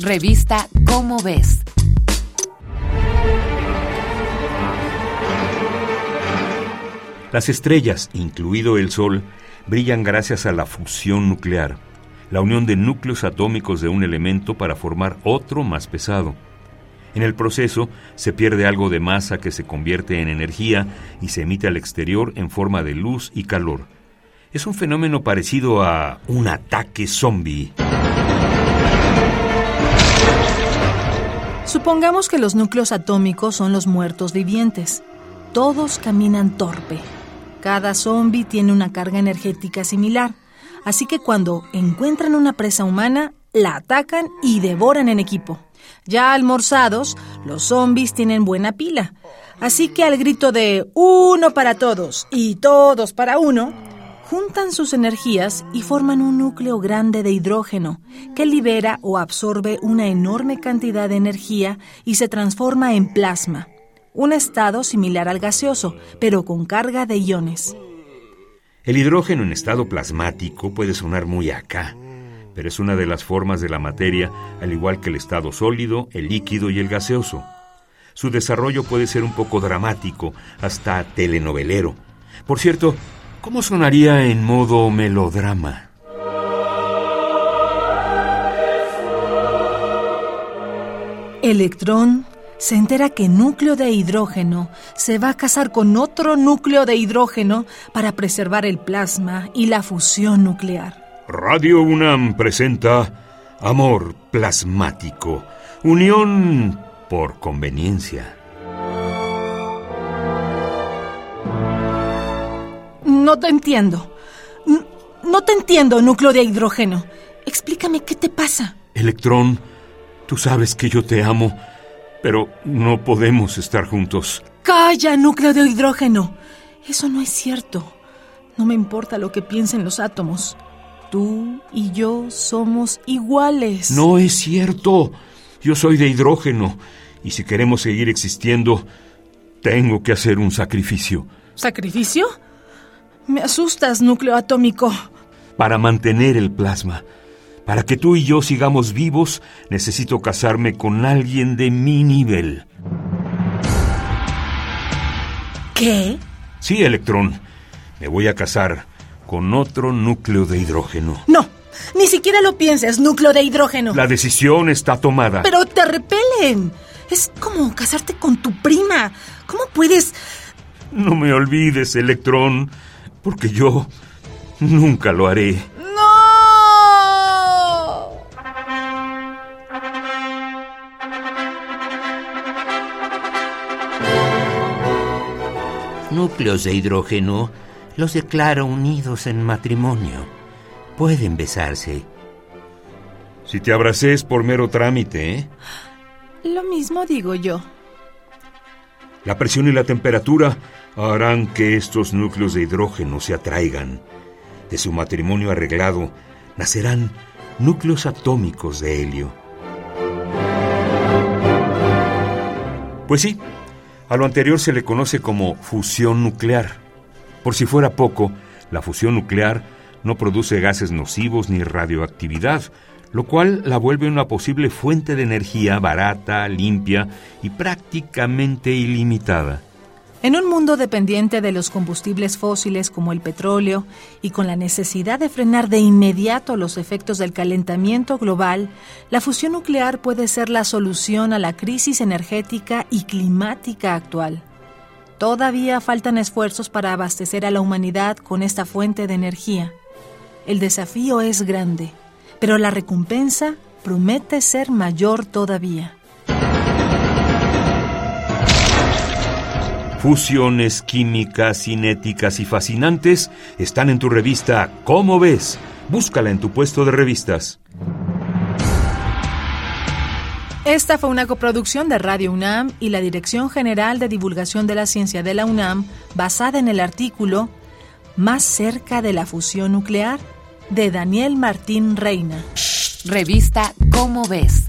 Revista Cómo ves. Las estrellas, incluido el Sol, brillan gracias a la fusión nuclear, la unión de núcleos atómicos de un elemento para formar otro más pesado. En el proceso se pierde algo de masa que se convierte en energía y se emite al exterior en forma de luz y calor. Es un fenómeno parecido a un ataque zombie. Supongamos que los núcleos atómicos son los muertos vivientes. Todos caminan torpe. Cada zombie tiene una carga energética similar. Así que cuando encuentran una presa humana, la atacan y devoran en equipo. Ya almorzados, los zombies tienen buena pila. Así que al grito de uno para todos y todos para uno, juntan sus energías y forman un núcleo grande de hidrógeno que libera o absorbe una enorme cantidad de energía y se transforma en plasma, un estado similar al gaseoso, pero con carga de iones. El hidrógeno en estado plasmático puede sonar muy acá, pero es una de las formas de la materia, al igual que el estado sólido, el líquido y el gaseoso. Su desarrollo puede ser un poco dramático, hasta telenovelero. Por cierto, ¿Cómo sonaría en modo melodrama? Electrón se entera que núcleo de hidrógeno se va a casar con otro núcleo de hidrógeno para preservar el plasma y la fusión nuclear. Radio UNAM presenta Amor Plasmático, unión por conveniencia. No te entiendo. No te entiendo, núcleo de hidrógeno. Explícame qué te pasa. Electrón, tú sabes que yo te amo, pero no podemos estar juntos. Calla, núcleo de hidrógeno. Eso no es cierto. No me importa lo que piensen los átomos. Tú y yo somos iguales. No es cierto. Yo soy de hidrógeno. Y si queremos seguir existiendo, tengo que hacer un sacrificio. ¿Sacrificio? Me asustas, núcleo atómico. Para mantener el plasma, para que tú y yo sigamos vivos, necesito casarme con alguien de mi nivel. ¿Qué? Sí, Electrón. Me voy a casar con otro núcleo de hidrógeno. No, ni siquiera lo pienses, núcleo de hidrógeno. La decisión está tomada. Pero te repelen. Es como casarte con tu prima. ¿Cómo puedes... No me olvides, Electrón porque yo nunca lo haré. ¡No! Núcleos de hidrógeno los declaro unidos en matrimonio. Pueden besarse. Si te abracé es por mero trámite, ¿eh? Lo mismo digo yo. La presión y la temperatura harán que estos núcleos de hidrógeno se atraigan. De su matrimonio arreglado nacerán núcleos atómicos de helio. Pues sí, a lo anterior se le conoce como fusión nuclear. Por si fuera poco, la fusión nuclear no produce gases nocivos ni radioactividad, lo cual la vuelve una posible fuente de energía barata, limpia y prácticamente ilimitada. En un mundo dependiente de los combustibles fósiles como el petróleo y con la necesidad de frenar de inmediato los efectos del calentamiento global, la fusión nuclear puede ser la solución a la crisis energética y climática actual. Todavía faltan esfuerzos para abastecer a la humanidad con esta fuente de energía. El desafío es grande pero la recompensa promete ser mayor todavía. Fusiones químicas, cinéticas y fascinantes están en tu revista ¿Cómo ves? Búscala en tu puesto de revistas. Esta fue una coproducción de Radio UNAM y la Dirección General de Divulgación de la Ciencia de la UNAM, basada en el artículo Más cerca de la fusión nuclear de Daniel Martín Reina. Revista Cómo ves